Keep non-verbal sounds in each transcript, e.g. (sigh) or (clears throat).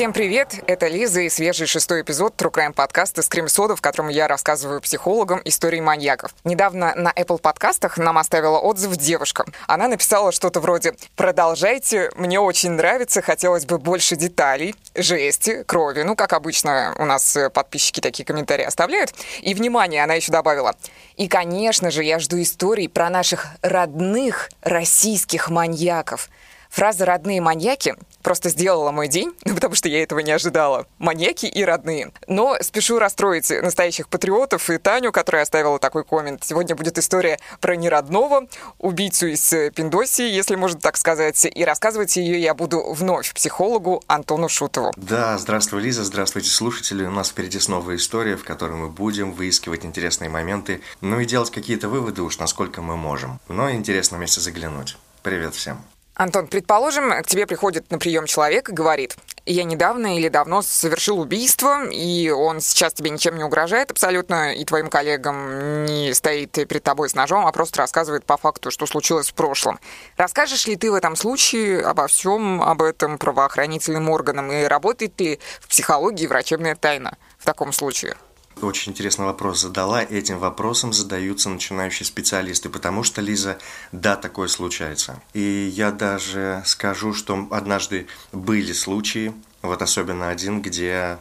Всем привет! Это Лиза и свежий шестой эпизод True Crime подкаста «Скримсода», в котором я рассказываю психологам истории маньяков. Недавно на Apple подкастах нам оставила отзыв девушка. Она написала что-то вроде «Продолжайте, мне очень нравится, хотелось бы больше деталей, жести, крови». Ну, как обычно у нас подписчики такие комментарии оставляют. И, внимание, она еще добавила «И, конечно же, я жду историй про наших родных российских маньяков». Фраза «родные маньяки» просто сделала мой день, (laughs) ну, потому что я этого не ожидала. Маньяки и родные. Но спешу расстроить настоящих патриотов и Таню, которая оставила такой коммент. Сегодня будет история про неродного, убийцу из Пиндосии, если можно так сказать. И рассказывать ее я буду вновь психологу Антону Шутову. Да, здравствуй, Лиза, здравствуйте, слушатели. У нас впереди снова история, в которой мы будем выискивать интересные моменты, ну и делать какие-то выводы уж насколько мы можем. Но интересно вместе заглянуть. Привет всем. Антон, предположим, к тебе приходит на прием человек и говорит, я недавно или давно совершил убийство, и он сейчас тебе ничем не угрожает абсолютно, и твоим коллегам не стоит перед тобой с ножом, а просто рассказывает по факту, что случилось в прошлом. Расскажешь ли ты в этом случае обо всем об этом правоохранительным органам, и работает ли в психологии врачебная тайна в таком случае? Очень интересный вопрос задала. Этим вопросом задаются начинающие специалисты, потому что, Лиза, да, такое случается. И я даже скажу, что однажды были случаи, вот особенно один, где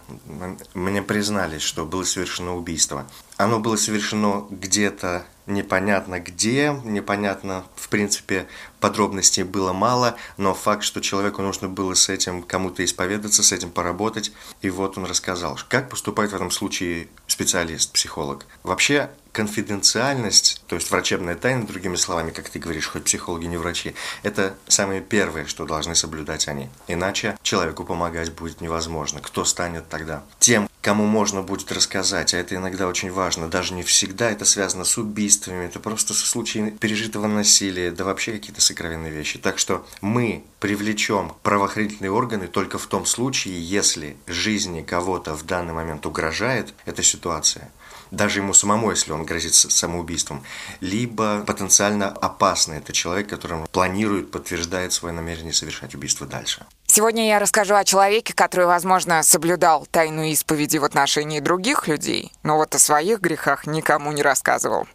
мне признались, что было совершено убийство. Оно было совершено где-то непонятно где, непонятно, в принципе, подробностей было мало, но факт, что человеку нужно было с этим кому-то исповедаться, с этим поработать, и вот он рассказал, как поступает в этом случае специалист, психолог. Вообще, конфиденциальность, то есть врачебная тайна, другими словами, как ты говоришь, хоть психологи не врачи, это самое первое, что должны соблюдать они. Иначе человеку помогать будет невозможно. Кто станет тогда? Тем, кому можно будет рассказать, а это иногда очень важно. Даже не всегда это связано с убийствами, это просто случаи пережитого насилия, да вообще какие-то сокровенные вещи. Так что мы привлечем правоохранительные органы только в том случае, если жизни кого-то в данный момент угрожает эта ситуация даже ему самому, если он грозит самоубийством, либо потенциально опасный. Это человек, который планирует, подтверждает свое намерение совершать убийство дальше. Сегодня я расскажу о человеке, который, возможно, соблюдал тайну исповеди в отношении других людей, но вот о своих грехах никому не рассказывал.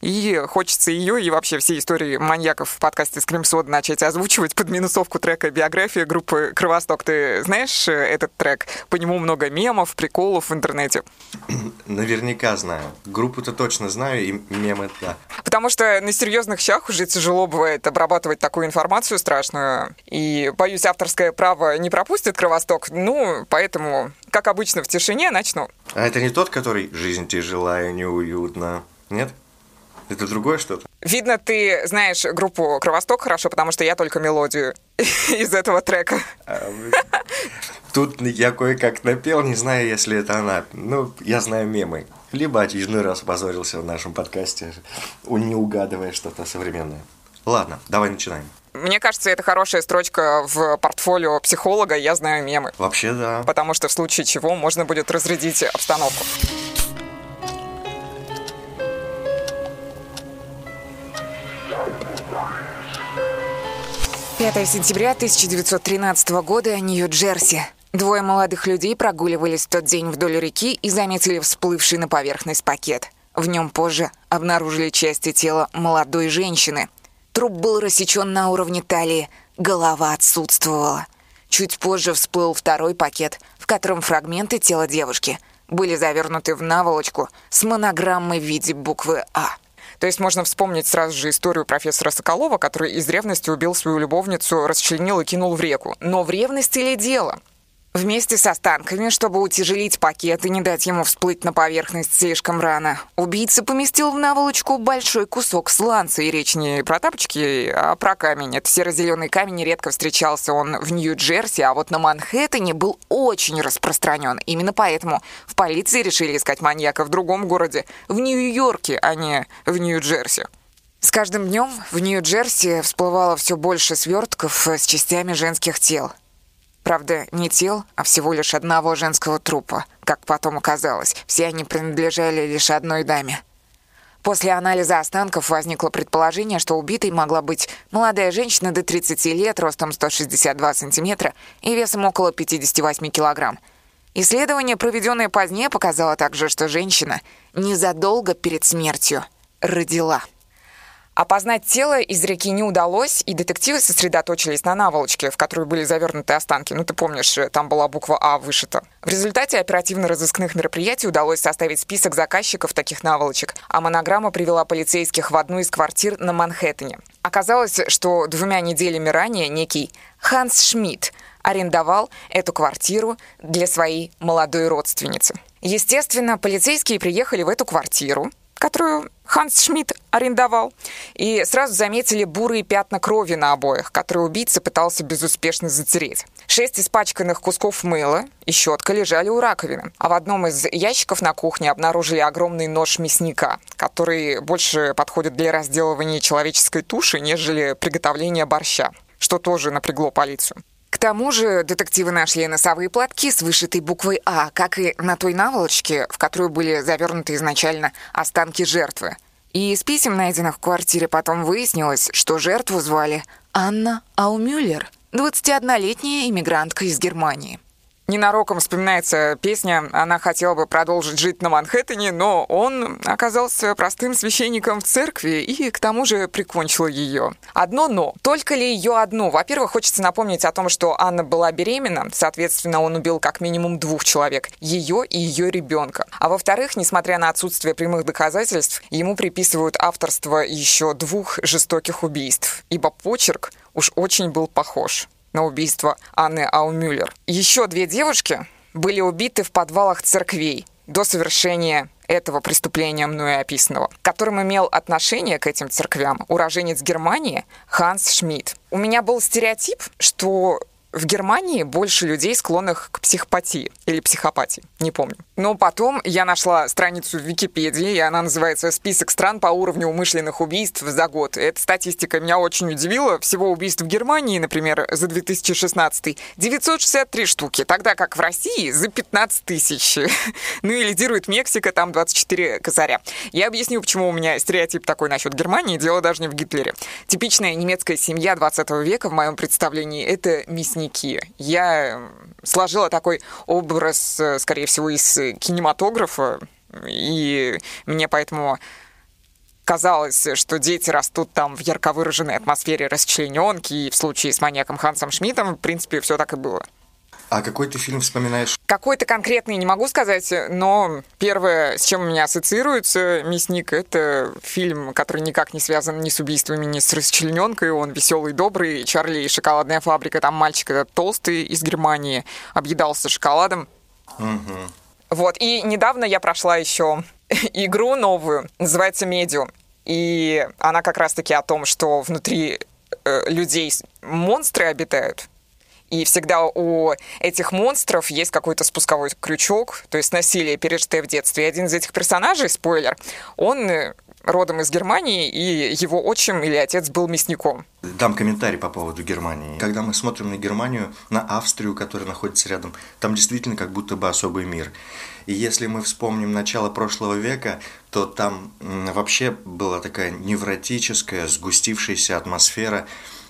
И хочется ее и вообще все истории маньяков в подкасте Скримсод начать озвучивать под минусовку трека биографии группы Кровосток. Ты знаешь э, этот трек? По нему много мемов, приколов в интернете. (clears throat) Наверняка знаю. Группу-то точно знаю, и мемы, да. Потому что на серьезных щах уже тяжело бывает обрабатывать такую информацию страшную. И, боюсь, авторское право не пропустит Кровосток. Ну, поэтому, как обычно, в тишине начну. А это не тот, который «Жизнь тяжела и неуютна», нет? Это другое что-то? Видно, ты знаешь группу Кровосток хорошо, потому что я только мелодию (laughs) из этого трека. А, тут я кое-как напел, не знаю, если это она. Ну, я знаю мемы. Либо очередной раз позорился в нашем подкасте, не угадывая что-то современное. Ладно, давай начинаем. Мне кажется, это хорошая строчка в портфолио психолога «Я знаю мемы». Вообще, да. Потому что в случае чего можно будет разрядить обстановку. 5 сентября 1913 года, Нью-Джерси. Двое молодых людей прогуливались в тот день вдоль реки и заметили всплывший на поверхность пакет. В нем позже обнаружили части тела молодой женщины. Труп был рассечен на уровне талии, голова отсутствовала. Чуть позже всплыл второй пакет, в котором фрагменты тела девушки были завернуты в наволочку с монограммой в виде буквы «А». То есть можно вспомнить сразу же историю профессора Соколова, который из ревности убил свою любовницу, расчленил и кинул в реку. Но в ревности ли дело? Вместе с останками, чтобы утяжелить пакет и не дать ему всплыть на поверхность слишком рано, убийца поместил в наволочку большой кусок сланца, и речь не про тапочки, а про камень. Это серо-зеленый камень, редко встречался он в Нью-Джерси, а вот на Манхэттене был очень распространен. Именно поэтому в полиции решили искать маньяка в другом городе, в Нью-Йорке, а не в Нью-Джерси. С каждым днем в Нью-Джерси всплывало все больше свертков с частями женских тел. Правда, не тел, а всего лишь одного женского трупа, как потом оказалось. Все они принадлежали лишь одной даме. После анализа останков возникло предположение, что убитой могла быть молодая женщина до 30 лет, ростом 162 сантиметра и весом около 58 килограмм. Исследование, проведенное позднее, показало также, что женщина незадолго перед смертью родила. Опознать тело из реки не удалось, и детективы сосредоточились на наволочке, в которую были завернуты останки. Ну, ты помнишь, там была буква «А» вышита. В результате оперативно-розыскных мероприятий удалось составить список заказчиков таких наволочек, а монограмма привела полицейских в одну из квартир на Манхэттене. Оказалось, что двумя неделями ранее некий Ханс Шмидт арендовал эту квартиру для своей молодой родственницы. Естественно, полицейские приехали в эту квартиру, которую Ханс Шмидт арендовал, и сразу заметили бурые пятна крови на обоях, которые убийца пытался безуспешно затереть. Шесть испачканных кусков мыла и щетка лежали у раковины, а в одном из ящиков на кухне обнаружили огромный нож мясника, который больше подходит для разделывания человеческой туши, нежели приготовления борща, что тоже напрягло полицию. К тому же детективы нашли носовые платки с вышитой буквой «А», как и на той наволочке, в которую были завернуты изначально останки жертвы. И из писем, найденных в квартире, потом выяснилось, что жертву звали Анна Аумюллер, 21-летняя иммигрантка из Германии. Ненароком вспоминается песня «Она хотела бы продолжить жить на Манхэттене, но он оказался простым священником в церкви и к тому же прикончил ее». Одно «но». Только ли ее одну? Во-первых, хочется напомнить о том, что Анна была беременна, соответственно, он убил как минимум двух человек – ее и ее ребенка. А во-вторых, несмотря на отсутствие прямых доказательств, ему приписывают авторство еще двух жестоких убийств, ибо почерк уж очень был похож на убийство Анны Аумюллер. Еще две девушки были убиты в подвалах церквей до совершения этого преступления мною описанного, которым имел отношение к этим церквям уроженец Германии Ханс Шмидт. У меня был стереотип, что в Германии больше людей, склонных к психопатии или психопатии, не помню. Но потом я нашла страницу в Википедии, и она называется «Список стран по уровню умышленных убийств за год». Эта статистика меня очень удивила. Всего убийств в Германии, например, за 2016 963 штуки, тогда как в России за 15 тысяч. (laughs) Ну и лидирует Мексика, там 24 косаря. Я объясню, почему у меня стереотип такой насчет Германии, дело даже не в Гитлере. Типичная немецкая семья 20 века, в моем представлении, это мясники мясники. Я сложила такой образ, э, скорее всего, из кинематографа, и мне поэтому казалось, что дети растут там в ярко выраженной атмосфере расчлененки, и в случае с маньяком Хансом Шмидтом, в принципе, все так и было. А какой ты фильм вспоминаешь? Какой-то конкретный не могу сказать, но первое, с чем у меня ассоциируется «Мясник», это фильм, который никак не связан ни с убийствами, ни с расчлененкой. Он веселый, добрый. Чарли и шоколадная фабрика. Там мальчик этот толстый из Германии объедался шоколадом. Угу. Вот. И недавно я прошла еще (laughs) игру новую, называется «Медиум». И она как раз-таки о том, что внутри э, людей монстры обитают, и всегда у этих монстров есть какой-то спусковой крючок, то есть насилие, пережитое в детстве. И один из этих персонажей, спойлер, он э, родом из Германии, и его отчим или отец был мясником. Дам комментарий по поводу Германии. Когда мы смотрим на Германию, на Австрию, которая находится рядом, там действительно как будто бы особый мир. И если мы вспомним начало прошлого века, то там вообще была такая невротическая, сгустившаяся атмосфера,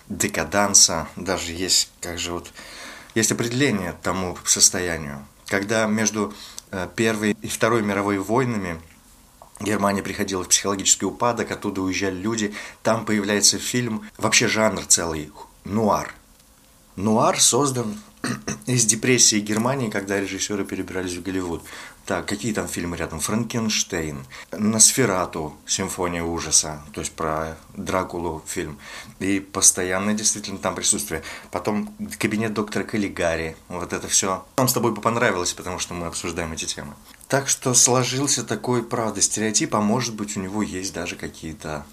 декаданса, даже есть, как же вот, есть определение тому состоянию. Когда между э, Первой и Второй мировой войнами Германия приходила в психологический упадок, оттуда уезжали люди, там появляется фильм, вообще жанр целый, нуар. Нуар создан (clears throat) из депрессии Германии, когда режиссеры перебирались в Голливуд. Так, какие там фильмы рядом? Франкенштейн, Носферату, Симфония ужаса, то есть про Дракулу фильм. И постоянно действительно там присутствие. Потом кабинет доктора Каллигари, вот это все. Нам с тобой понравилось, потому что мы обсуждаем эти темы. Так что сложился такой, правда, стереотип, а может быть у него есть даже какие-то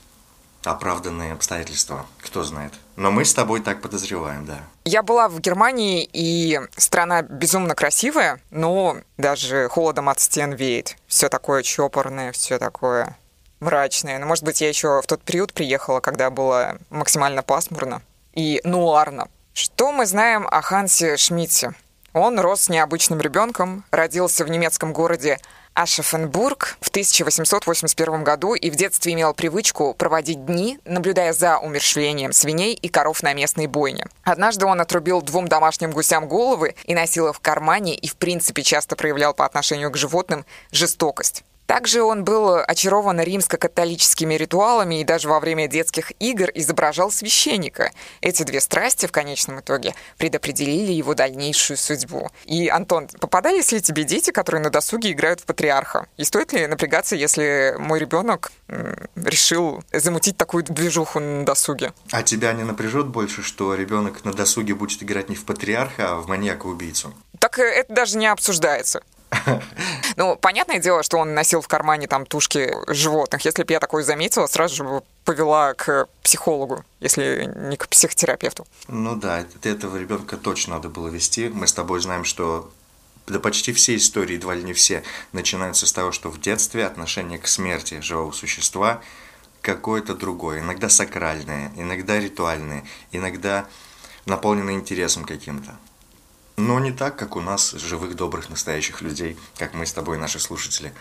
оправданные обстоятельства, кто знает. Но мы с тобой так подозреваем, да. Я была в Германии, и страна безумно красивая, но даже холодом от стен веет. Все такое чопорное, все такое мрачное. Но, может быть, я еще в тот период приехала, когда было максимально пасмурно и нуарно. Что мы знаем о Хансе Шмидте? Он рос необычным ребенком, родился в немецком городе Ашефенбург в 1881 году и в детстве имел привычку проводить дни, наблюдая за умерщвлением свиней и коров на местной бойне. Однажды он отрубил двум домашним гусям головы и носил их в кармане и, в принципе, часто проявлял по отношению к животным жестокость. Также он был очарован римско-католическими ритуалами и даже во время детских игр изображал священника. Эти две страсти в конечном итоге предопределили его дальнейшую судьбу. И, Антон, попадались ли тебе дети, которые на досуге играют в патриарха? И стоит ли напрягаться, если мой ребенок решил замутить такую движуху на досуге? А тебя не напряжет больше, что ребенок на досуге будет играть не в патриарха, а в маньяка-убийцу? Так это даже не обсуждается. (laughs) Ну, понятное дело, что он носил в кармане там тушки животных. Если бы я такое заметила, сразу же повела к психологу, если не к психотерапевту. Ну да, этого ребенка точно надо было вести. Мы с тобой знаем, что да почти все истории, едва ли не все, начинаются с того, что в детстве отношение к смерти живого существа какое-то другое, иногда сакральное, иногда ритуальное, иногда наполненное интересом каким-то. Но не так, как у нас, живых, добрых, настоящих людей, как мы с тобой, наши слушатели,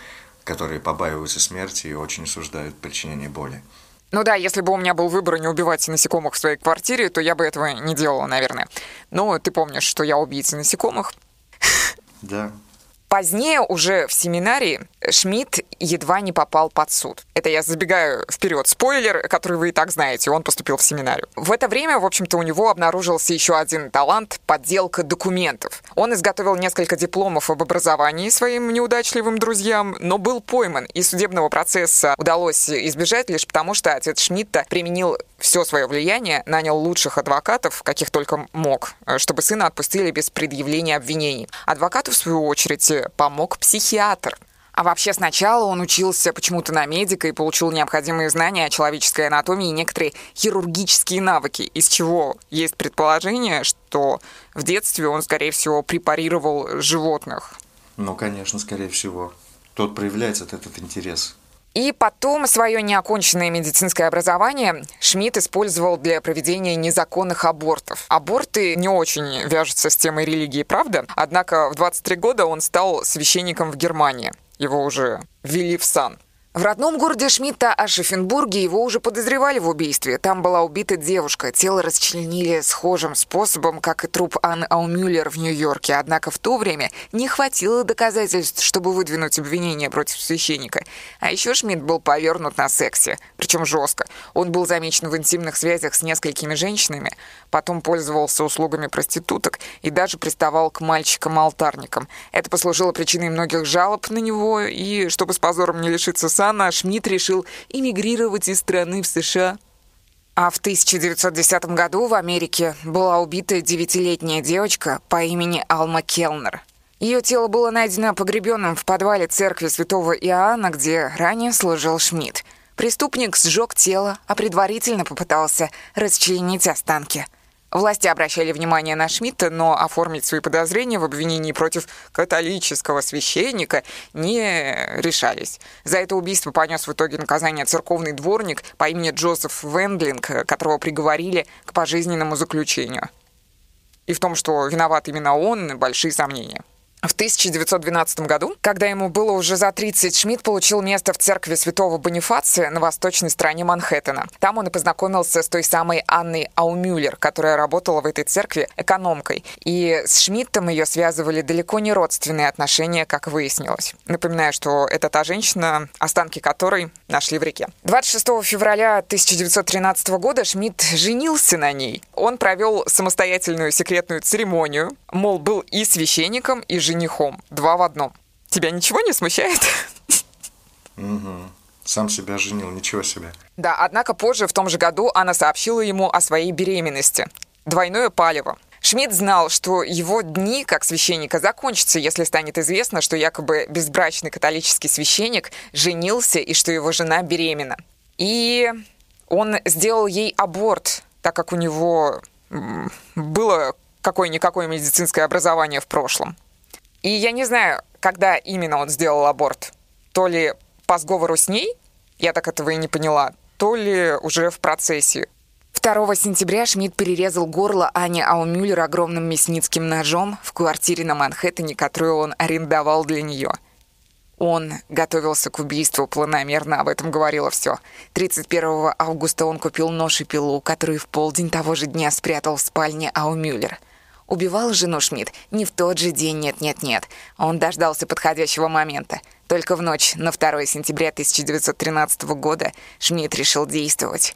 которые побаиваются смерти и очень осуждают причинение боли. Ну да, если бы у меня был выбор не убивать насекомых в своей квартире, то я бы этого не делала, наверное. Но ты помнишь, что я убийца насекомых. Да, Позднее, уже в семинарии, Шмидт едва не попал под суд. Это я забегаю вперед. Спойлер, который вы и так знаете, он поступил в семинарию. В это время, в общем-то, у него обнаружился еще один талант — подделка документов. Он изготовил несколько дипломов об образовании своим неудачливым друзьям, но был пойман, и судебного процесса удалось избежать лишь потому, что отец Шмидта применил все свое влияние, нанял лучших адвокатов, каких только мог, чтобы сына отпустили без предъявления обвинений. Адвокату, в свою очередь, помог психиатр. А вообще сначала он учился почему-то на медика и получил необходимые знания о человеческой анатомии и некоторые хирургические навыки, из чего есть предположение, что в детстве он, скорее всего, препарировал животных. Ну, конечно, скорее всего. Тот проявляется этот интерес. И потом свое неоконченное медицинское образование Шмидт использовал для проведения незаконных абортов. Аборты не очень вяжутся с темой религии, правда? Однако в 23 года он стал священником в Германии. Его уже ввели в сан. В родном городе Шмидта Ашефенбурге его уже подозревали в убийстве. Там была убита девушка. Тело расчленили схожим способом, как и труп Анны Аумюллер в Нью-Йорке. Однако в то время не хватило доказательств, чтобы выдвинуть обвинение против священника. А еще Шмидт был повернут на сексе, причем жестко. Он был замечен в интимных связях с несколькими женщинами, потом пользовался услугами проституток и даже приставал к мальчикам-алтарникам. Это послужило причиной многих жалоб на него, и, чтобы с позором не лишиться наш Шмидт решил эмигрировать из страны в США. А в 1910 году в Америке была убита девятилетняя девочка по имени Алма Келнер. Ее тело было найдено погребенным в подвале церкви святого Иоанна, где ранее служил Шмидт. Преступник сжег тело, а предварительно попытался расчленить останки – Власти обращали внимание на Шмидта, но оформить свои подозрения в обвинении против католического священника не решались. За это убийство понес в итоге наказание церковный дворник по имени Джозеф Вендлинг, которого приговорили к пожизненному заключению. И в том, что виноват именно он, большие сомнения. В 1912 году, когда ему было уже за 30, Шмидт получил место в церкви святого Бонифация на восточной стороне Манхэттена. Там он и познакомился с той самой Анной Аумюллер, которая работала в этой церкви экономкой. И с Шмидтом ее связывали далеко не родственные отношения, как выяснилось. Напоминаю, что это та женщина, останки которой нашли в реке. 26 февраля 1913 года Шмидт женился на ней. Он провел самостоятельную секретную церемонию, мол, был и священником, и женщиной женихом. Два в одном. Тебя ничего не смущает? Угу. Сам себя женил, ничего себе. Да, однако позже, в том же году, она сообщила ему о своей беременности. Двойное палево. Шмидт знал, что его дни как священника закончатся, если станет известно, что якобы безбрачный католический священник женился и что его жена беременна. И он сделал ей аборт, так как у него было какое-никакое медицинское образование в прошлом. И я не знаю, когда именно он сделал аборт. То ли по сговору с ней, я так этого и не поняла, то ли уже в процессе. 2 сентября Шмидт перерезал горло Ани Аумюллер огромным мясницким ножом в квартире на Манхэттене, которую он арендовал для нее. Он готовился к убийству планомерно, об этом говорило все. 31 августа он купил нож и пилу, которые в полдень того же дня спрятал в спальне Аумюллер. Убивал жену Шмидт не в тот же день, нет-нет-нет. Он дождался подходящего момента. Только в ночь на 2 сентября 1913 года Шмидт решил действовать.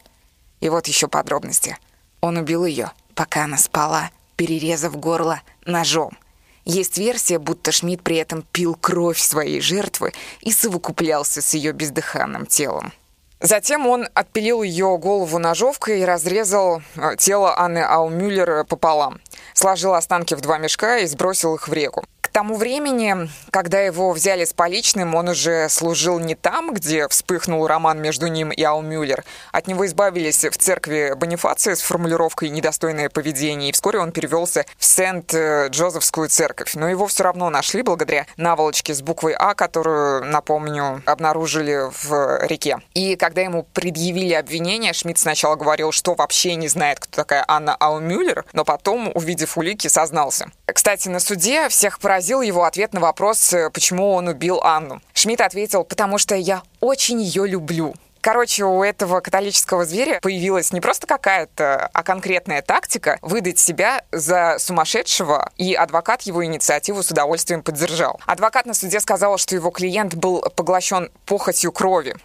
И вот еще подробности. Он убил ее, пока она спала, перерезав горло ножом. Есть версия, будто Шмидт при этом пил кровь своей жертвы и совокуплялся с ее бездыханным телом. Затем он отпилил ее голову ножовкой и разрезал э, тело Анны Аумюллер пополам. Сложил останки в два мешка и сбросил их в реку. Тому времени, когда его взяли с поличным, он уже служил не там, где вспыхнул роман между ним и Аумюллер. От него избавились в церкви Бонифация с формулировкой «недостойное поведение», и вскоре он перевелся в Сент-Джозефскую церковь. Но его все равно нашли благодаря наволочке с буквой «А», которую, напомню, обнаружили в реке. И когда ему предъявили обвинение, Шмидт сначала говорил, что вообще не знает, кто такая Анна Аумюллер, но потом, увидев улики, сознался. Кстати, на суде всех поразил его ответ на вопрос, э, почему он убил Анну. Шмидт ответил, потому что я очень ее люблю. Короче, у этого католического зверя появилась не просто какая-то, а конкретная тактика выдать себя за сумасшедшего, и адвокат его инициативу с удовольствием поддержал. Адвокат на суде сказал, что его клиент был поглощен похотью крови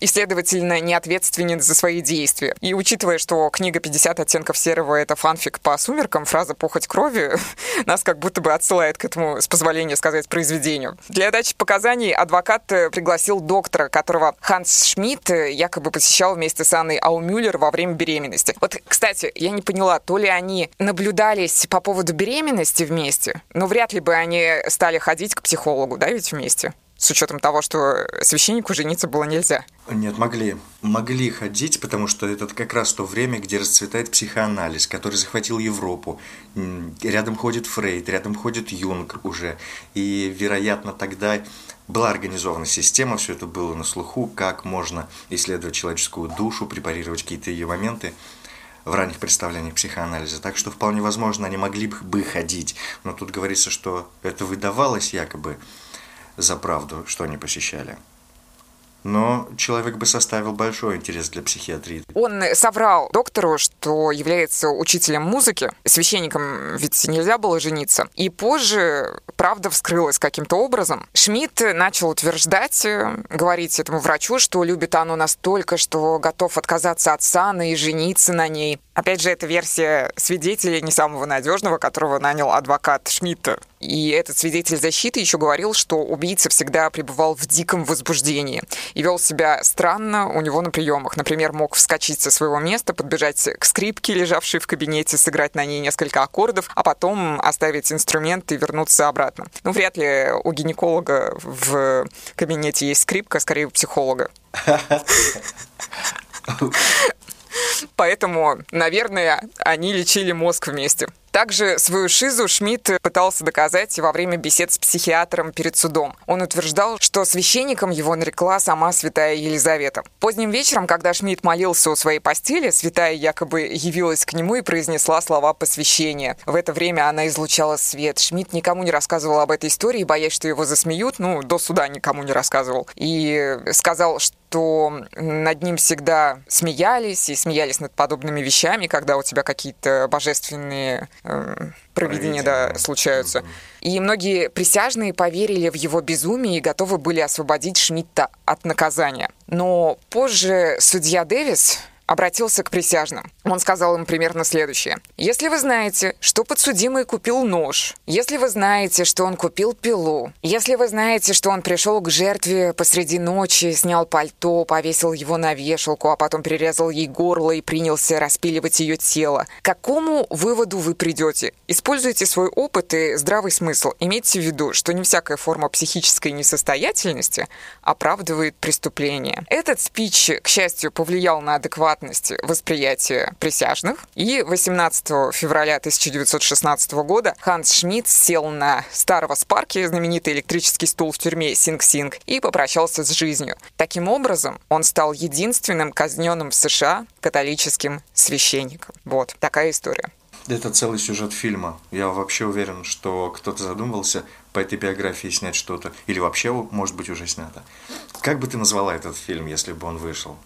и, следовательно, не ответственен за свои действия. И учитывая, что книга «50 оттенков серого» — это фанфик по сумеркам, фраза «похоть крови» (laughs) нас как будто бы отсылает к этому, с позволения сказать, произведению. Для дачи показаний адвокат э, пригласил доктора, которого Ханс Шмидт э, якобы посещал вместе с Анной Аумюллер во время беременности. Вот, кстати, я не поняла, то ли они наблюдались по поводу беременности вместе, но вряд ли бы они стали ходить к психологу, да, ведь вместе? С учетом того, что священнику жениться было нельзя? Нет, могли. Могли ходить, потому что это как раз то время, где расцветает психоанализ, который захватил Европу. Рядом ходит Фрейд, рядом ходит Юнг уже. И, вероятно, тогда была организована система, все это было на слуху, как можно исследовать человеческую душу, препарировать какие-то ее моменты в ранних представлениях психоанализа. Так что вполне возможно, они могли бы ходить. Но тут говорится, что это выдавалось якобы за правду, что они посещали. Но человек бы составил большой интерес для психиатрии. Он соврал доктору, что является учителем музыки. Священником ведь нельзя было жениться. И позже правда вскрылась каким-то образом. Шмидт начал утверждать, говорить этому врачу, что любит Анну настолько, что готов отказаться от сана и жениться на ней. Опять же, это версия свидетеля не самого надежного, которого нанял адвокат Шмидта. И этот свидетель защиты еще говорил, что убийца всегда пребывал в диком возбуждении и вел себя странно у него на приемах. Например, мог вскочить со своего места, подбежать к скрипке, лежавшей в кабинете, сыграть на ней несколько аккордов, а потом оставить инструмент и вернуться обратно. Ну, вряд ли у гинеколога в кабинете есть скрипка, скорее у психолога. (laughs) Поэтому, наверное, они лечили мозг вместе. Также свою шизу Шмидт пытался доказать во время бесед с психиатром перед судом. Он утверждал, что священником его нарекла сама святая Елизавета. Поздним вечером, когда Шмидт молился у своей постели, святая якобы явилась к нему и произнесла слова посвящения. В это время она излучала свет. Шмидт никому не рассказывал об этой истории, боясь, что его засмеют. Ну, до суда никому не рассказывал. И сказал, что над ним всегда смеялись и смеялись над подобными вещами, когда у тебя какие-то божественные э, проведения да, случаются. И многие присяжные поверили в его безумие и готовы были освободить Шмидта от наказания. Но позже судья Дэвис обратился к присяжным. Он сказал им примерно следующее. Если вы знаете, что подсудимый купил нож, если вы знаете, что он купил пилу, если вы знаете, что он пришел к жертве посреди ночи, снял пальто, повесил его на вешалку, а потом перерезал ей горло и принялся распиливать ее тело, к какому выводу вы придете? Используйте свой опыт и здравый смысл. Имейте в виду, что не всякая форма психической несостоятельности оправдывает преступление. Этот спич, к счастью, повлиял на адекватность адекватность восприятия присяжных. И 18 февраля 1916 года Ханс Шмидт сел на старого Спарки, знаменитый электрический стул в тюрьме Синг-Синг, и попрощался с жизнью. Таким образом, он стал единственным казненным в США католическим священником. Вот такая история. Это целый сюжет фильма. Я вообще уверен, что кто-то задумывался по этой биографии снять что-то. Или вообще, может быть, уже снято. Как бы ты назвала этот фильм, если бы он вышел?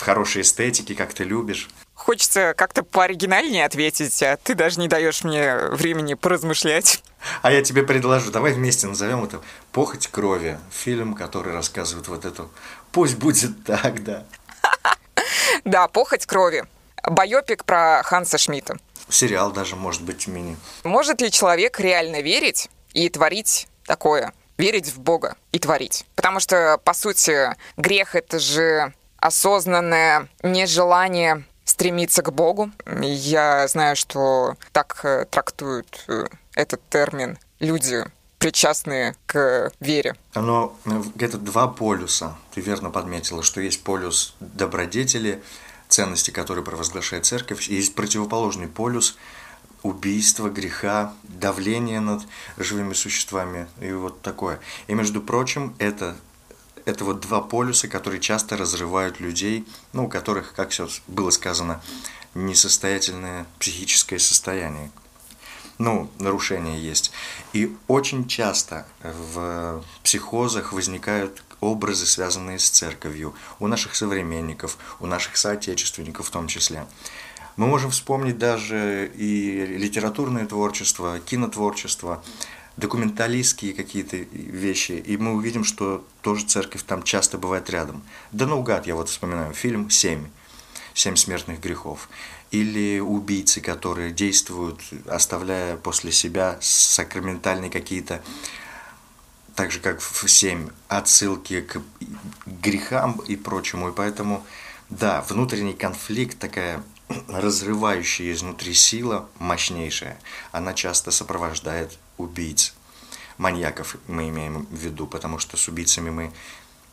В хорошей эстетике, как ты любишь? Хочется как-то пооригинальнее ответить, а ты даже не даешь мне времени поразмышлять. А я тебе предложу, давай вместе назовем это «Похоть крови». Фильм, который рассказывает вот эту «Пусть будет так, да». (laughs) Да, «Похоть крови». Байопик про Ханса Шмидта. Сериал даже может быть мини. Может ли человек реально верить и творить такое? Верить в Бога и творить? Потому что, по сути, грех — это же осознанное нежелание стремиться к Богу. Я знаю, что так э, трактуют э, этот термин люди, причастные к вере. Оно где-то два полюса. Ты верно подметила, что есть полюс добродетели, ценности, которые провозглашает церковь, и есть противоположный полюс убийства, греха, давления над живыми существами и вот такое. И, между прочим, это, это вот два полюса, которые часто разрывают людей, ну, у которых, как все было сказано, несостоятельное психическое состояние. Ну, нарушения есть. И очень часто в психозах возникают образы, связанные с церковью, у наших современников, у наших соотечественников в том числе. Мы можем вспомнить даже и литературное творчество, кинотворчество, документалистские какие-то вещи, и мы увидим, что тоже церковь там часто бывает рядом. Да наугад, я вот вспоминаю фильм «Семь», «Семь смертных грехов», или убийцы, которые действуют, оставляя после себя сакраментальные какие-то так же как в 7, отсылки к грехам и прочему. И поэтому, да, внутренний конфликт, такая разрывающая изнутри сила, мощнейшая, она часто сопровождает убийц. Маньяков мы имеем в виду, потому что с убийцами мы,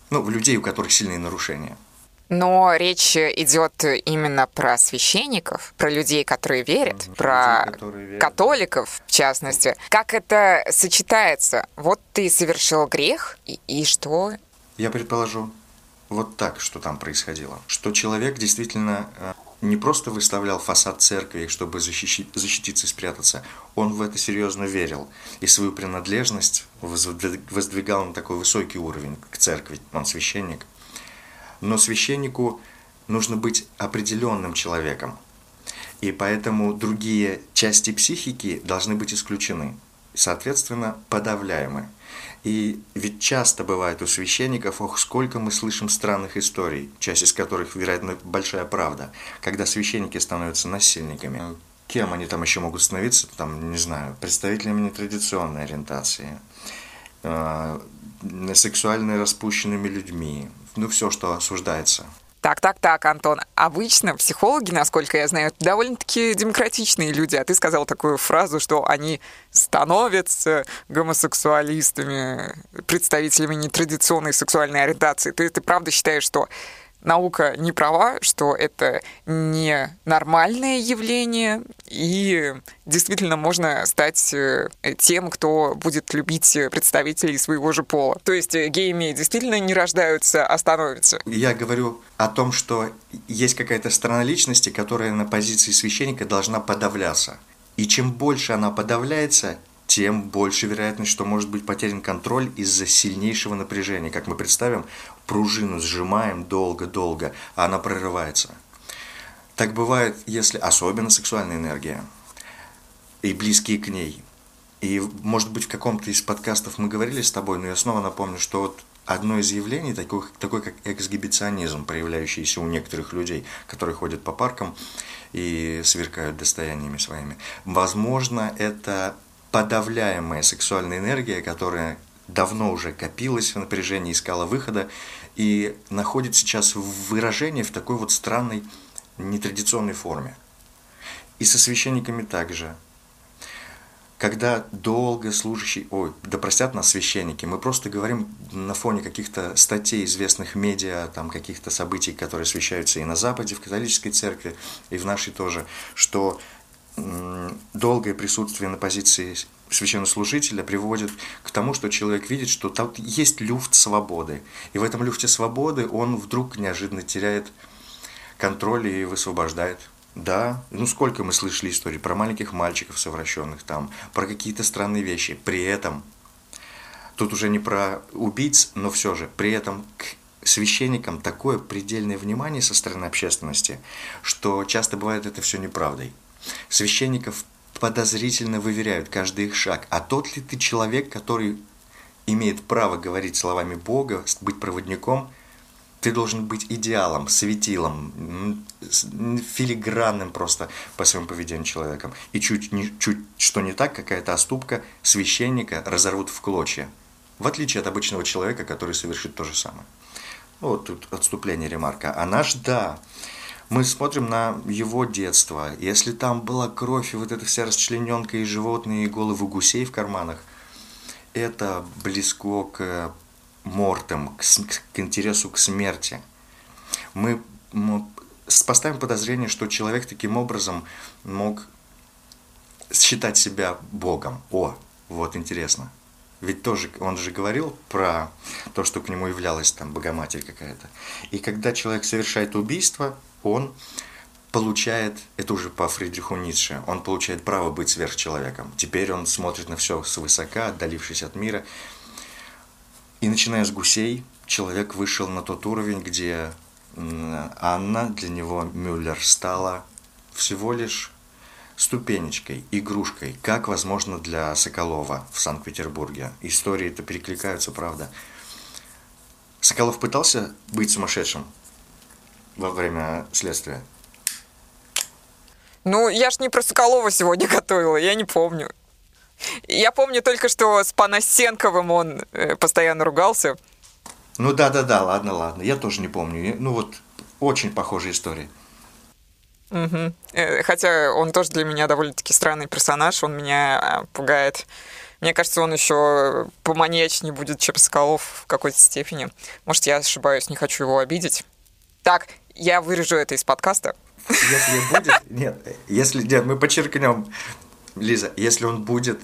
ну, людей, у которых сильные нарушения – но речь идет именно про священников, про людей, которые верят, mm про людей, которые верят. католиков, в частности. Как это сочетается? Вот ты совершил грех, и, и что? Я предположу вот так, что там происходило. Что человек действительно э, не просто выставлял фасад церкви, чтобы защитить, защититься и спрятаться, он в это серьезно верил. И свою принадлежность воздвигал на такой высокий уровень к церкви, он священник – но священнику нужно быть определенным человеком. И поэтому другие части психики должны быть исключены, соответственно, подавляемы. И ведь часто бывает у священников, ох, сколько мы слышим странных историй, часть из которых, вероятно, большая правда, когда священники становятся насильниками. Кем они там еще могут становиться, там, не знаю, представителями нетрадиционной ориентации, э, сексуально распущенными людьми, ну, все, что осуждается. Так, так, так, Антон. Обычно психологи, насколько я знаю, довольно-таки демократичные люди, а ты сказал такую фразу, что они становятся гомосексуалистами, представителями нетрадиционной сексуальной ориентации. Ты, ты правда считаешь, что наука не права, что это не нормальное явление, и действительно можно стать э, тем, кто будет любить представителей своего же пола. То есть э, геями действительно не рождаются, а становятся. Я говорю о том, что есть какая-то сторона личности, которая на позиции священника должна подавляться. И чем больше она подавляется, тем больше вероятность, что может быть потерян контроль из-за сильнейшего напряжения. Как мы представим, пружину сжимаем долго-долго, а она прорывается. Так бывает, если особенно сексуальная энергия и близкие к ней. И, может быть, в каком-то из подкастов мы говорили с тобой, но я снова напомню, что вот одно из явлений, такое, такое как эксгибиционизм, проявляющийся у некоторых людей, которые ходят по паркам и сверкают достояниями своими. Возможно, это подавляемая сексуальная энергия, которая давно уже копилась в напряжении, искала выхода и находит сейчас выражение в такой вот странной нетрадиционной форме. И со священниками также. Когда долго служащий, ой, да простят нас священники, мы просто говорим на фоне каких-то статей известных медиа, там каких-то событий, которые освещаются и на Западе, в католической церкви, и в нашей тоже, что долгое присутствие на позиции священнослужителя приводит к тому, что человек видит, что там есть люфт свободы. И в этом люфте свободы он вдруг неожиданно теряет контроль и высвобождает Да, ну сколько мы слышали историй про маленьких мальчиков совращенных там, про какие-то странные вещи. При этом, тут уже не про убийц, но все же, при этом к священникам такое предельное внимание со стороны общественности, что часто бывает это все неправдой. Священников подозрительно выверяют каждый их шаг. А тот ли ты человек, который имеет право говорить словами Бога, быть проводником, ты должен быть идеалом, светилом, филигранным просто по своему поведению человеком. И чуть, не, чуть что не так, какая-то оступка священника разорвут в клочья. В отличие от обычного человека, который совершит то же самое. Вот тут отступление ремарка. А наш, да, мы смотрим на его детство. Если там была кровь и вот эта вся расчлененка и животные, и головы гусей в карманах, это близко к мортем, к, к интересу к смерти. Мы, мы поставим подозрение, что человек таким образом мог считать себя Богом. О, вот интересно. Ведь тоже он же говорил про то, что к нему являлась там Богоматерь какая-то. И когда человек совершает убийство, он получает, это уже по Фридриху Ницше, он получает право быть сверхчеловеком. Теперь он смотрит на все свысока, отдалившись от мира, и начиная с гусей, человек вышел на тот уровень, где Анна, для него Мюллер, стала всего лишь ступенечкой, игрушкой, как возможно для Соколова в Санкт-Петербурге. Истории это перекликаются, правда. Соколов пытался быть сумасшедшим во время следствия? Ну, я ж не про Соколова сегодня (laughs) готовила, я не помню. Я помню только, что с Панасенковым он э, постоянно ругался. Ну да, да, да, ладно, ладно. Я тоже не помню. Ну вот очень похожая история. Угу. Хотя он тоже для меня довольно-таки странный персонаж, он меня а, пугает. Мне кажется, он еще поманьячнее будет, чем Соколов в какой-то степени. Может, я ошибаюсь, не хочу его обидеть. Так, я вырежу это из подкаста. Если будет, (laughs) нет, если нет, мы подчеркнем Лиза, если он будет,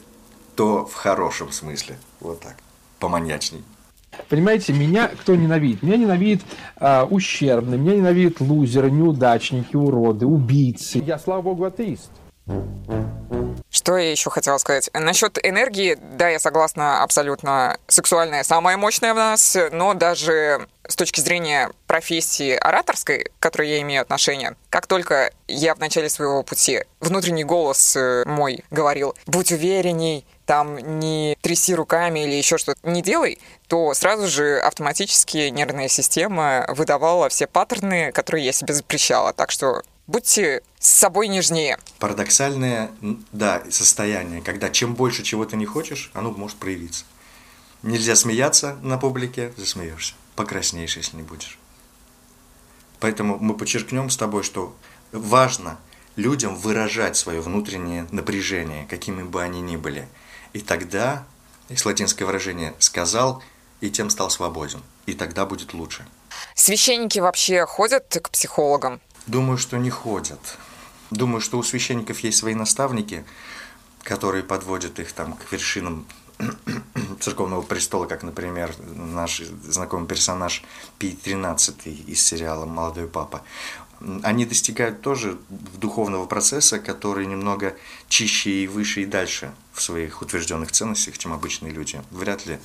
то в хорошем смысле. Вот так. Поманьячней. Понимаете, меня кто ненавидит? Меня ненавидит э, ущербный, меня ненавидят лузеры, неудачники, уроды, убийцы. Я, слава богу, атеист. Что я еще хотела сказать? Насчет энергии, да, я согласна абсолютно. Сексуальная самая мощная в нас, но даже с точки зрения профессии ораторской, к которой я имею отношение, как только я в начале своего пути, внутренний голос э, мой говорил, будь уверенней, там не тряси руками или еще что-то не делай, то сразу же автоматически нервная система выдавала все паттерны, которые я себе запрещала. Так что будьте с собой нежнее. Парадоксальное, да, состояние, когда чем больше чего ты не хочешь, оно может проявиться. Нельзя смеяться на публике, засмеешься покраснеешь, если не будешь. Поэтому мы подчеркнем с тобой, что важно людям выражать свое внутреннее напряжение, какими бы они ни были. И тогда, есть латинское выражение, сказал, и тем стал свободен. И тогда будет лучше. Священники вообще ходят к психологам? Думаю, что не ходят. Думаю, что у священников есть свои наставники, которые подводят их там к вершинам (clears throat) церковного престола, как, например, наш знакомый персонаж Пий XIII из сериала «Молодой папа», они достигают тоже духовного процесса, который немного чище и выше и дальше в своих утвержденных ценностях, чем обычные люди. Вряд ли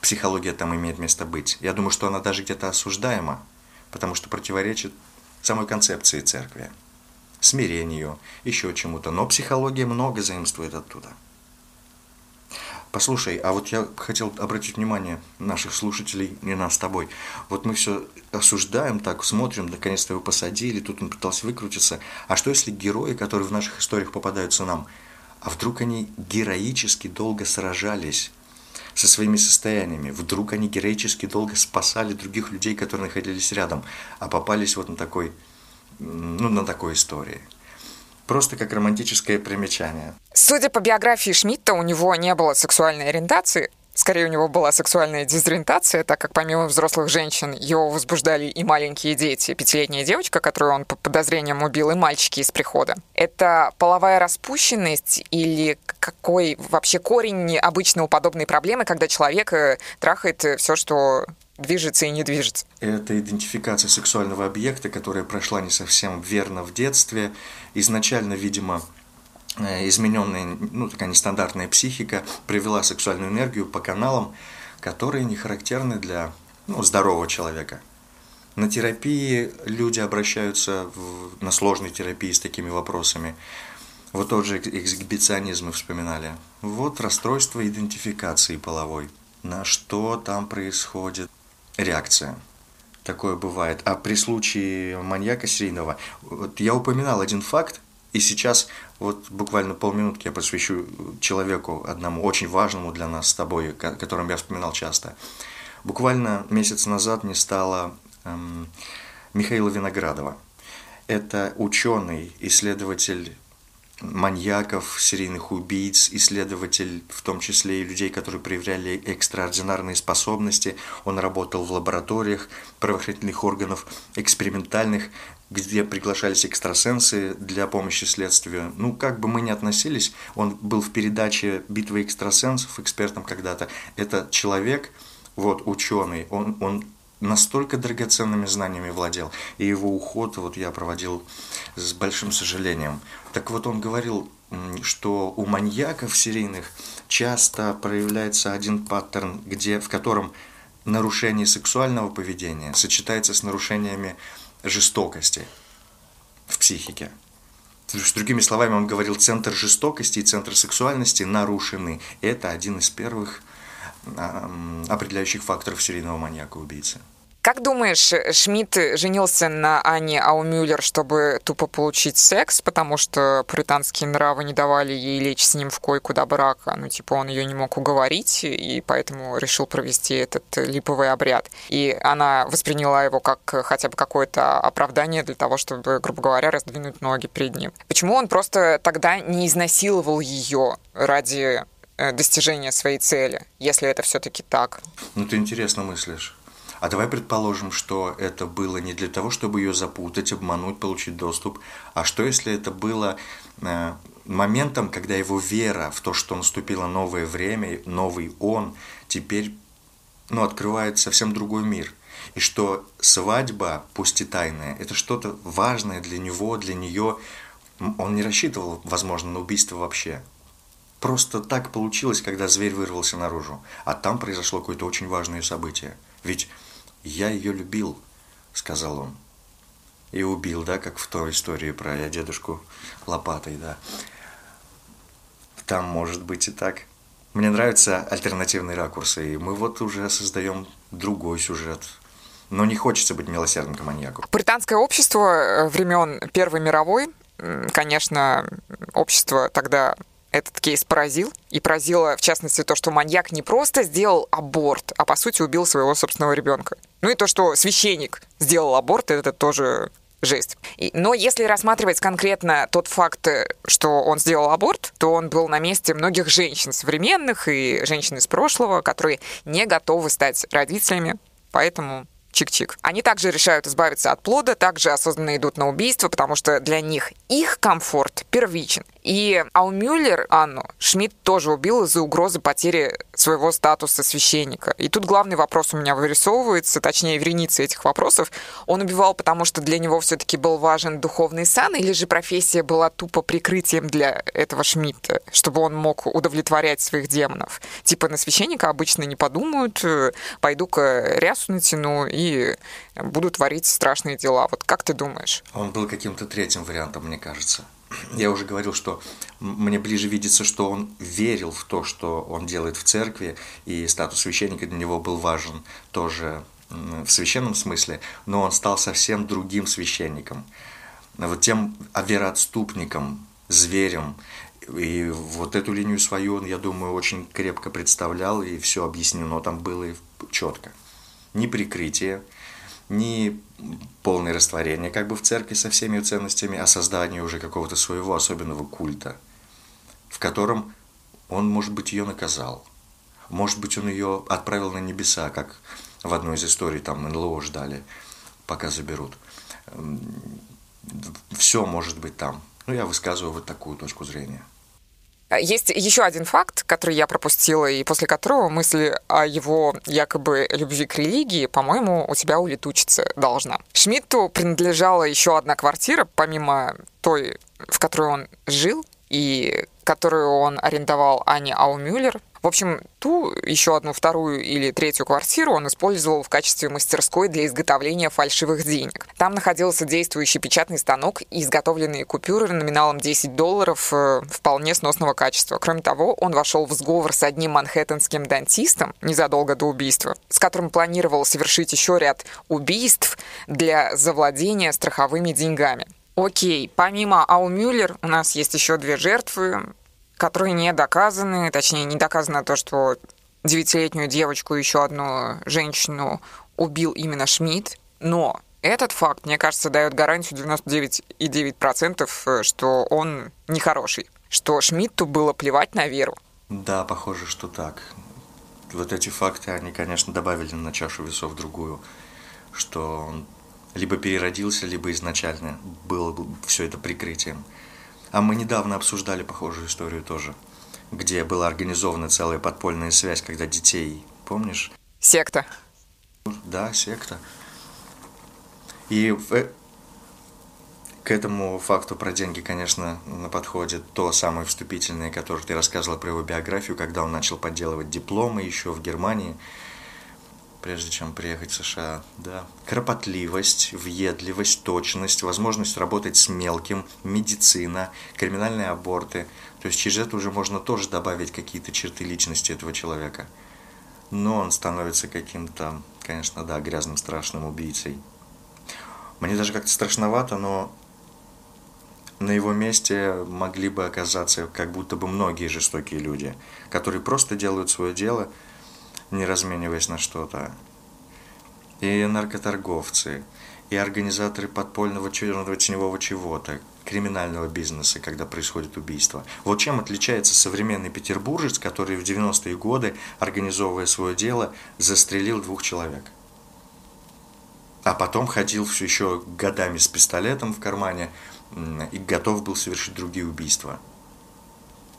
психология там имеет место быть. Я думаю, что она даже где-то осуждаема, потому что противоречит самой концепции церкви, смирению, еще чему-то. Но психология много заимствует оттуда – Послушай, а вот я хотел обратить внимание наших слушателей, не нас с тобой. Вот мы все осуждаем так, смотрим, наконец-то его посадили, тут он пытался выкрутиться. А что если герои, которые в наших историях попадаются нам, а вдруг они героически долго сражались со своими состояниями, вдруг они героически долго спасали других людей, которые находились рядом, а попались вот на такой, ну, на такой истории – просто как романтическое примечание. Судя по биографии Шмидта, у него не было сексуальной ориентации, Скорее, у него была сексуальная дезориентация, так как помимо взрослых женщин его возбуждали и маленькие дети, пятилетняя девочка, которую он по подозрениям убил, и мальчики из прихода. Это половая распущенность или какой вообще корень обычно у подобной проблемы, когда человек э, трахает э, все, что движется и не движется. Это идентификация сексуального объекта, которая прошла не совсем верно в детстве. Изначально, видимо, измененная, ну, такая нестандартная психика привела сексуальную энергию по каналам, которые не характерны для ну, здорового человека. На терапии люди обращаются в, на сложной терапии с такими вопросами. Вот тот же эксгибиционизм мы вспоминали. Вот расстройство идентификации половой. На что там происходит реакция. Такое бывает. А при случае маньяка серийного, вот я упоминал один факт, и сейчас вот буквально полминутки я посвящу человеку одному, очень важному для нас с тобой, о котором я вспоминал часто. Буквально месяц назад не стало эм, Михаила Виноградова. Это ученый, исследователь маньяков, серийных убийц, исследователь, в том числе и людей, которые проявляли экстраординарные способности. Он работал в лабораториях правоохранительных органов, экспериментальных, где приглашались экстрасенсы для помощи следствию. Ну, как бы мы ни относились, он был в передаче «Битва экстрасенсов» экспертом когда-то. Это человек, вот, ученый, он, он настолько драгоценными знаниями владел, и его уход вот я проводил с большим сожалением. Так вот, он говорил, что у маньяков серийных часто проявляется один паттерн, где, в котором нарушение сексуального поведения сочетается с нарушениями жестокости в психике. С другими словами, он говорил, центр жестокости и центр сексуальности нарушены. Это один из первых определяющих факторов серийного маньяка-убийцы. Как думаешь, Шмидт женился на Анне Аумюллер, чтобы тупо получить секс, потому что британские нравы не давали ей лечь с ним в койку до брака? Ну, типа, он ее не мог уговорить, и поэтому решил провести этот липовый обряд. И она восприняла его как хотя бы какое-то оправдание для того, чтобы, грубо говоря, раздвинуть ноги перед ним. Почему он просто тогда не изнасиловал ее ради э, достижения своей цели, если это все-таки так? Ну, ты интересно мыслишь. А давай предположим, что это было не для того, чтобы ее запутать, обмануть, получить доступ, а что если это было э, моментом, когда его вера в то, что наступило новое время, новый он, теперь ну, открывает совсем другой мир. И что свадьба, пусть и тайная, это что-то важное для него, для нее. Он не рассчитывал, возможно, на убийство вообще. Просто так получилось, когда зверь вырвался наружу. А там произошло какое-то очень важное событие. Ведь «Я ее любил», — сказал он. И убил, да, как в той истории про я дедушку лопатой, да. Там может быть и так. Мне нравятся альтернативные ракурсы, и мы вот уже создаем другой сюжет. Но не хочется быть милосердным к маньяку. Британское общество э, времен Первой мировой, конечно, общество тогда этот кейс поразил. И поразило, в частности, то, что маньяк не просто сделал аборт, а, по сути, убил своего собственного ребенка. Ну и то, что священник сделал аборт, это тоже жесть. И, но если рассматривать конкретно тот факт, что он сделал аборт, то он был на месте многих женщин современных и женщин из прошлого, которые не готовы стать родителями. Поэтому чик-чик. Они также решают избавиться от плода, также осознанно идут на убийство, потому что для них их комфорт первичен. И Аумюллер Анну Шмидт тоже убил из-за угрозы потери своего статуса священника. И тут главный вопрос у меня вырисовывается, точнее, вереница этих вопросов. Он убивал, потому что для него все-таки был важен духовный сан, или же профессия была тупо прикрытием для этого Шмидта, чтобы он мог удовлетворять своих демонов? Типа на священника обычно не подумают, пойду-ка рясу натяну и буду творить страшные дела. Вот как ты думаешь? Он был каким-то третьим вариантом, мне кажется (clears throat) я уже говорил, что мне ближе видится, что он верил в то, что он делает в церкви, и статус священника для него был важен тоже в священном смысле, но он стал совсем другим священником, вот тем вероотступником, зверем. И вот эту линию свою он, я думаю, очень крепко представлял, и все объяснено там было четко. Ни прикрытие, не полное растворение как бы в церкви со всеми ценностями, а создание уже какого-то своего особенного культа, в котором он, может быть, ее наказал. Может быть, он ее отправил на небеса, как в одной из историй, там НЛО ждали, пока заберут. Все может быть там. Ну, я высказываю вот такую точку зрения. Есть еще один факт, который я пропустила, и после которого мысль о его якобы любви к религии, по-моему, у тебя улетучиться должна. Шмидту принадлежала еще одна квартира, помимо той, в которой он жил, и которую он арендовал Ане Аумюллер, в общем, ту, еще одну вторую или третью квартиру он использовал в качестве мастерской для изготовления фальшивых денег. Там находился действующий печатный станок и изготовленные купюры номиналом 10 долларов э, вполне сносного качества. Кроме того, он вошел в сговор с одним манхэттенским дантистом незадолго до убийства, с которым планировал совершить еще ряд убийств для завладения страховыми деньгами. Окей, помимо Ау Мюллер у нас есть еще две жертвы которые не доказаны, точнее, не доказано то, что девятилетнюю девочку еще одну женщину убил именно Шмидт, но этот факт, мне кажется, дает гарантию 99,9%, э, что он нехороший, что Шмидту было плевать на веру. Да, похоже, что так. Вот эти факты, они, конечно, добавили на чашу весов другую, что он либо переродился, либо изначально было все это прикрытием. А мы недавно обсуждали похожую историю тоже, где была организована целая подпольная связь, когда детей, помнишь? Секта. Да, секта. И. Э, к этому факту про деньги, конечно, на подходе то самое вступительное, которое ты рассказывала про его биографию, когда он начал подделывать дипломы еще в Германии – прежде чем приехать в США. Да. Кропотливость, въедливость, точность, возможность работать с мелким, медицина, криминальные аборты. То есть через это уже можно тоже добавить какие-то черты личности этого человека. Но он становится каким-то, конечно, да, грязным, страшным убийцей. Мне даже как-то страшновато, но на его месте могли бы оказаться как будто бы многие жестокие люди, которые просто делают свое дело – не размениваясь на что-то. И наркоторговцы, и организаторы подпольного черного теневого чего-то, криминального бизнеса, когда происходит убийство. Вот чем отличается современный петербуржец, который в 90-е годы, организовывая свое дело, застрелил двух человек. А потом ходил все еще годами с пистолетом в кармане и готов был совершить другие убийства.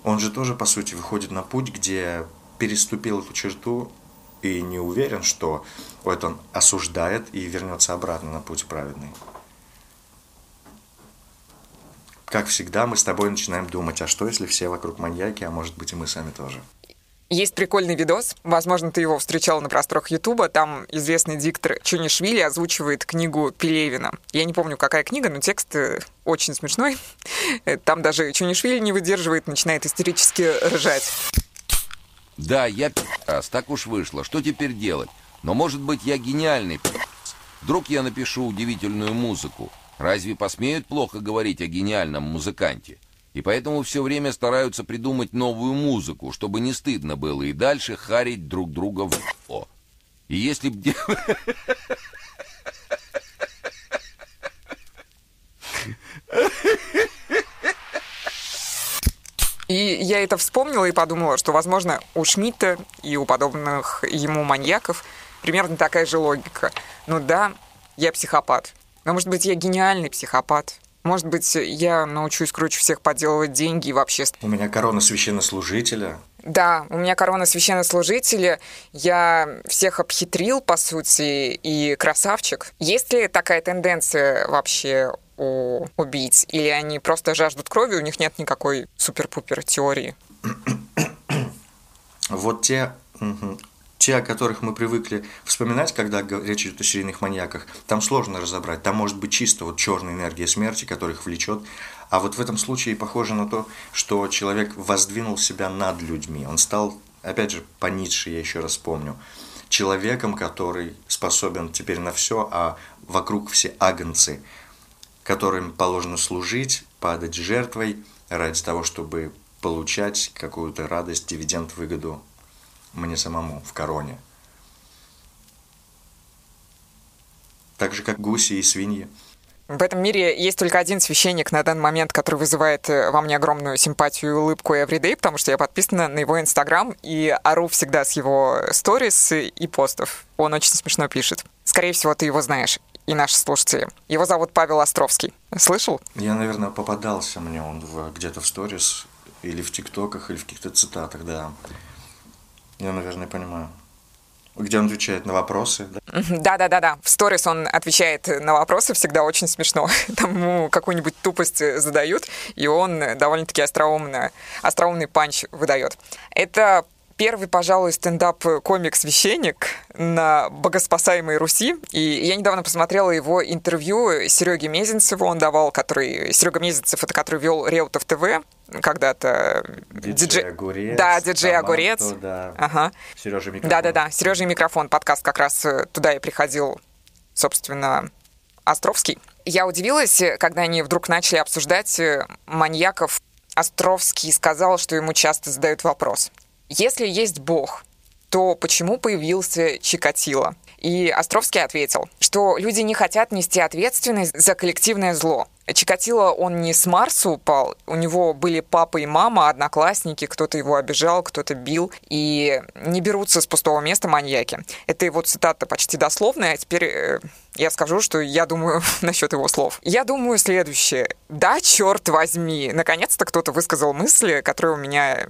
Он же тоже, по сути, выходит на путь, где переступил эту черту и не уверен, что вот он осуждает и вернется обратно на путь праведный. Как всегда, мы с тобой начинаем думать, а что, если все вокруг маньяки, а может быть и мы сами тоже. Есть прикольный видос, возможно, ты его встречал на просторах Ютуба, там известный диктор Чунишвили озвучивает книгу Пелевина. Я не помню, какая книга, но текст э, очень смешной. (laughs) Там даже Чунишвили не выдерживает, начинает истерически ржать. Да, я пи***ас, так уж вышло. Что теперь делать? Но может быть я гениальный пи***ас. Вдруг я напишу удивительную музыку. Разве посмеют плохо говорить о гениальном музыканте? И поэтому все время стараются придумать новую музыку, чтобы не стыдно было и дальше харить друг друга в о. И если б... (laughs) это вспомнила и подумала, что, возможно, у Шмидта и у подобных ему маньяков примерно такая же логика. Ну да, я психопат. Но, может быть, я гениальный психопат. Может быть, я научусь круче всех подделывать деньги и вообще... У меня корона священнослужителя. Да, у меня корона священнослужителя. Я всех обхитрил, по сути, и красавчик. Есть ли такая тенденция вообще у убийц? Или они просто жаждут крови, у них нет никакой супер-пупер теории? (coughs) Вот те, те, о которых мы привыкли вспоминать, когда речь идет о серийных маньяках, там сложно разобрать. Там может быть чисто вот черная энергия смерти, которых влечет. А вот в этом случае похоже на то, что человек воздвинул себя над людьми. Он стал, опять же, по Ницше, я еще раз помню, человеком, который способен теперь на все, а вокруг все агнцы – которым положено служить, падать жертвой ради того, чтобы получать какую-то радость, дивиденд, выгоду мне самому в короне. Так же, как гуси и свиньи. В этом мире есть только один священник на данный момент, который вызывает э, во мне огромную симпатию и улыбку everyday, потому что я подписана на его инстаграм и ору всегда с его сторис и постов. Он очень смешно пишет. Скорее всего, ты его знаешь и наши слушатели. Его зовут Павел Островский. Слышал? Я, наверное, попадался мне он в, где-то в сторис или в тиктоках, или в каких-то цитатах, да. Я, наверное, понимаю. Где он отвечает на вопросы. Да-да-да-да. В сторис он отвечает на вопросы, всегда очень смешно. (laughs) Там ему какую-нибудь тупость задают, и он довольно-таки остроумно, остроумный панч выдает. Это первый, пожалуй, стендап-комик-священник на богоспасаемой Руси. И я недавно посмотрела его интервью Сереги Мезенцеву он давал, который... Серега Мезенцев, это который вел Реутов ТВ когда-то диджей Огурец. Да, диджей Огурец. Да. Ага. Сережа микрофон. Да, да, да. Сережа и микрофон. Подкаст как раз э, туда и приходил, собственно, Островский. Я удивилась, когда они вдруг начали обсуждать э, маньяков. Островский сказал, что ему часто задают вопрос. Если есть Бог, то почему появился Чикатило? И Островский ответил, что люди не хотят нести ответственность за коллективное зло. Чикатило, он не с Марса упал, у него были папа и мама, одноклассники, кто-то его обижал, кто-то бил, и не берутся с пустого места маньяки. Это его цитата почти дословная, а теперь э, я скажу, что я думаю (laughs) насчет его слов. Я думаю следующее. Да, черт возьми, наконец-то кто-то высказал мысли, которые у меня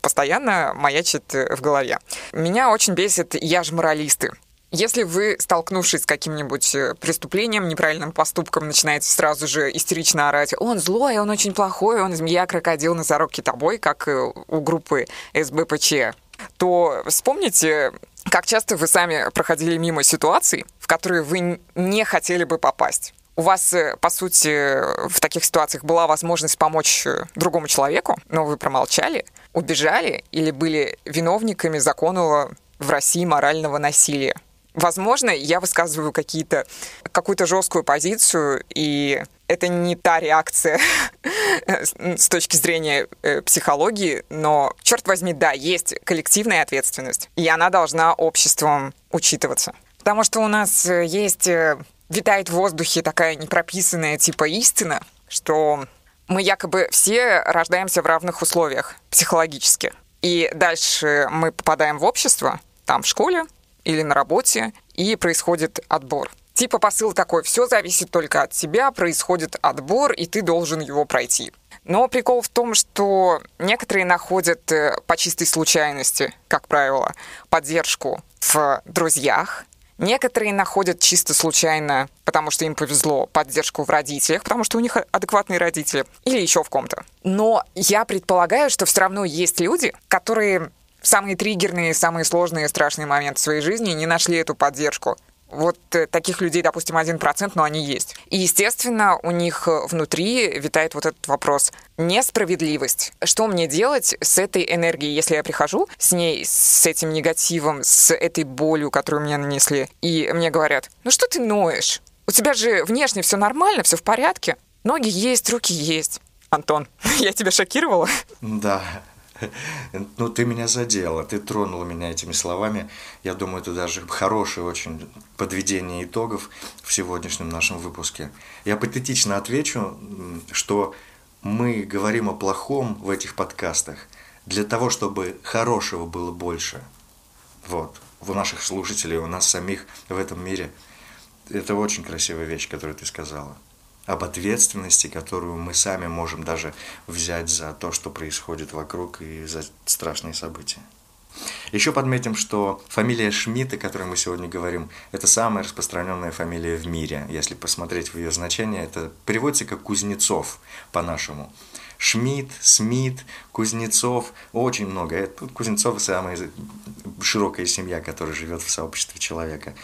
постоянно маячит в голове. Меня очень бесит я же моралисты. Если вы, столкнувшись с каким-нибудь э, преступлением, неправильным поступком, начинаете сразу же истерично орать «Он злой, он очень плохой, он змея, крокодил, носорог, китобой», как э, у группы СБПЧ, то вспомните, как часто вы сами проходили мимо ситуаций, в которые вы не хотели бы попасть. У вас, э, по сути, в таких ситуациях была возможность помочь другому человеку, но вы промолчали, убежали или были виновниками законного в России морального насилия. Возможно, я высказываю какие-то, какую-то жесткую позицию, и это не та реакция (laughs) с точки зрения э, психологии, но, черт возьми, да, есть коллективная ответственность, и она должна обществом учитываться. Потому что у нас э, есть, э, витает в воздухе такая непрописанная типа истина, что мы якобы все рождаемся в равных условиях психологически. И дальше мы попадаем в общество, там в школе, или на работе, и происходит отбор. Типа посыл такой, все зависит только от тебя, происходит отбор, и ты должен его пройти. Но прикол в том, что некоторые находят э, по чистой случайности, как правило, поддержку в друзьях, Некоторые находят чисто случайно, потому что им повезло, поддержку в родителях, потому что у них адекватные родители, или еще в ком-то. Но я предполагаю, что все равно есть люди, которые самые триггерные, самые сложные, страшные моменты своей жизни не нашли эту поддержку. Вот э, таких людей, допустим, один процент, но они есть. И, естественно, у них э, внутри витает вот этот вопрос. Несправедливость. Что мне делать с этой энергией, если я прихожу с ней, с этим негативом, с этой болью, которую мне нанесли, и мне говорят, ну что ты ноешь? У тебя же внешне все нормально, все в порядке. Ноги есть, руки есть. Антон, (laughs) я тебя шокировала? Да, (laughs) Ну, ты меня задела, ты тронула меня этими словами. Я думаю, это даже хорошее очень подведение итогов в сегодняшнем нашем выпуске. Я патетично отвечу, что мы говорим о плохом в этих подкастах для того, чтобы хорошего было больше. Вот. У наших слушателей, у нас самих в этом мире. Это очень красивая вещь, которую ты сказала об ответственности, которую мы сами можем даже взять за то, что происходит вокруг и за страшные события. Еще подметим, что фамилия Шмидт, о которой мы сегодня говорим, это самая распространенная фамилия в мире. Если посмотреть в ее значение, это переводится как Кузнецов по-нашему. Шмидт, Смит, Кузнецов, очень много. Кузнецов самая широкая семья, которая живет в сообществе человека.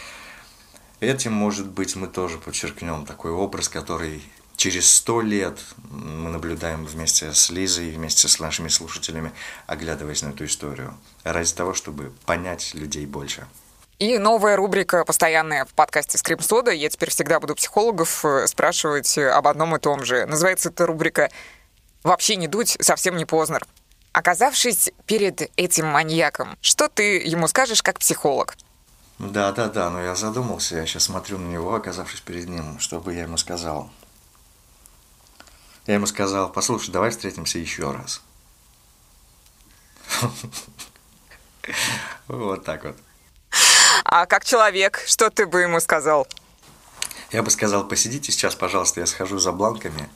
Этим, может быть, мы тоже подчеркнем такой образ, который через сто лет мы наблюдаем вместе с Лизой и вместе с нашими слушателями, оглядываясь на эту историю, ради того, чтобы понять людей больше. И новая рубрика постоянная в подкасте «Скрип Сода». Я теперь всегда буду психологов э, спрашивать об одном и том же. Называется эта рубрика «Вообще не дуть, совсем не Познер». Оказавшись перед этим маньяком, что ты ему скажешь как психолог? Да, да, да, но я задумался, я сейчас смотрю на него, оказавшись перед ним, что бы я ему сказал. Я ему сказал, послушай, давай встретимся еще раз. (laughs) Вот так вот. А как человек, что ты бы ему сказал? Я бы сказал, посидите сейчас, пожалуйста, я схожу за бланками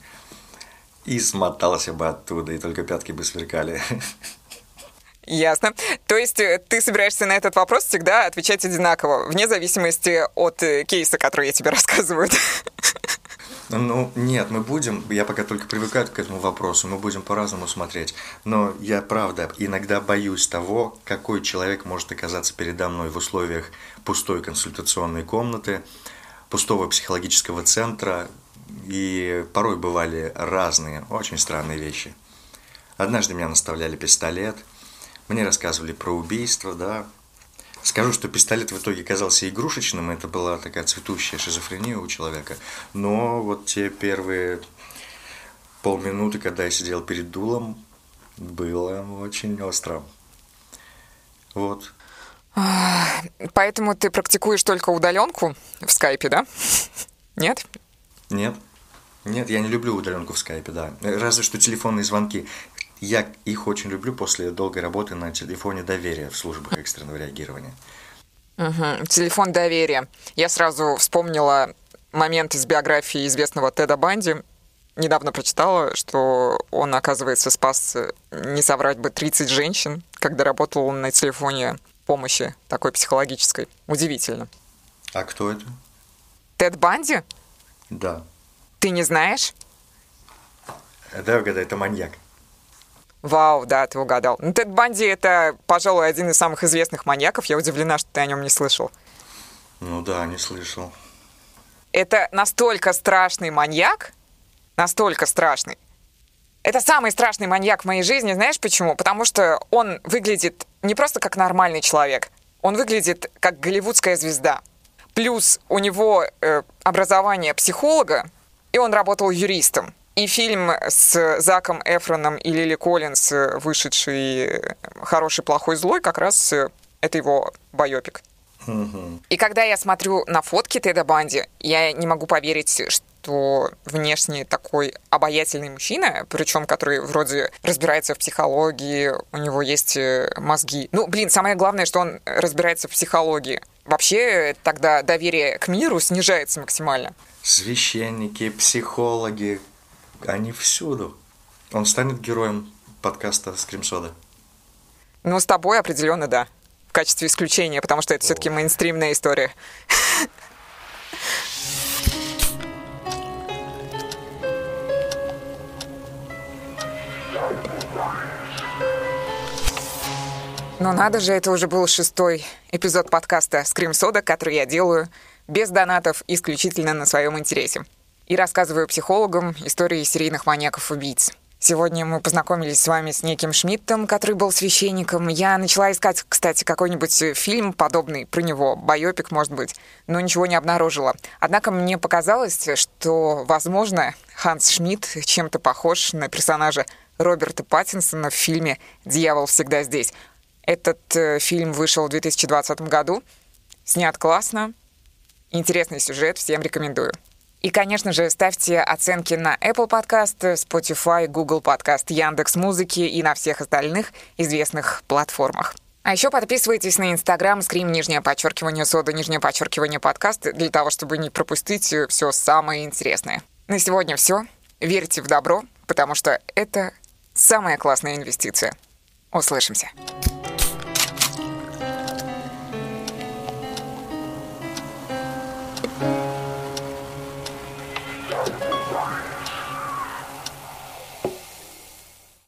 и смотался бы оттуда, и только пятки бы сверкали. (laughs) Ясно. То есть э, ты собираешься на этот вопрос всегда отвечать одинаково, вне зависимости от э, кейса, который я тебе (laughs) рассказываю. Ну, нет, мы будем, я пока только привыкаю к этому вопросу, мы будем по-разному смотреть. Но я, правда, иногда боюсь того, какой человек может оказаться передо мной в условиях пустой консультационной комнаты, пустого психологического центра, и порой бывали разные, очень странные вещи. Однажды меня наставляли пистолет, мне рассказывали про убийство, да, Скажу, что пистолет в итоге оказался игрушечным, это была такая цветущая шизофрения у человека. Но вот те первые полминуты, когда я сидел перед дулом, было очень остро. Вот. Поэтому ты практикуешь только удаленку в скайпе, да? (laughs) Нет? Нет. Нет, я не люблю удаленку в скайпе, да. Разве что телефонные звонки. Я их очень люблю после долгой работы на телефоне доверия в службах экстренного реагирования. Угу. Телефон доверия. Я сразу вспомнила момент из биографии известного Теда Банди. Недавно прочитала, что он, оказывается, спас, не соврать бы, 30 женщин, когда работал он на телефоне помощи такой психологической. Удивительно. А кто это? Тед Банди? Да. Ты не знаешь? Да, угадай, это маньяк. Вау, да, ты угадал. Ну, Тед Банди — это, пожалуй, один из самых известных маньяков. Я удивлена, что ты о нем не слышал. Ну да, не слышал. Это настолько страшный маньяк, настолько страшный. Это самый страшный маньяк в моей жизни. Знаешь почему? Потому что он выглядит не просто как нормальный человек, он выглядит как голливудская звезда. Плюс у него э, образование психолога, и он работал юристом. И фильм с Заком Эфроном и Лили Коллинс, вышедший «Хороший, плохой, злой», как раз это его байопик. И когда я смотрю на фотки Теда Банди, я не могу поверить, что внешне такой обаятельный мужчина, причем который вроде разбирается в психологии, у него есть э, мозги. Ну, блин, самое главное, что он разбирается в психологии. Вообще тогда доверие к миру снижается максимально. Священники, психологи, они всюду. Он станет героем подкаста Скримсода? Ну, с тобой определенно да. В качестве исключения, потому что это все-таки мейнстримная история. Ну надо же, это уже был шестой эпизод подкаста «Скрим Сода», который я делаю без донатов, исключительно на своем интересе и рассказываю психологам истории серийных маньяков-убийц. Сегодня мы познакомились с вами с неким Шмидтом, который был священником. Я начала искать, кстати, какой-нибудь фильм подобный про него, байопик, может быть, но ничего не обнаружила. Однако мне показалось, что, возможно, Ханс Шмидт чем-то похож на персонажа Роберта Паттинсона в фильме «Дьявол всегда здесь». Этот э, фильм вышел в 2020 году, снят классно, интересный сюжет, всем рекомендую. И, конечно же, ставьте оценки на Apple Podcast, Spotify, Google Podcast, Яндекс Музыки и на всех остальных известных платформах. А еще подписывайтесь на Инстаграм скрим нижнее подчеркивание сода нижнее подчеркивание подкаст для того, чтобы не пропустить все самое интересное. На сегодня все. Верьте в добро, потому что это самая классная инвестиция. Услышимся.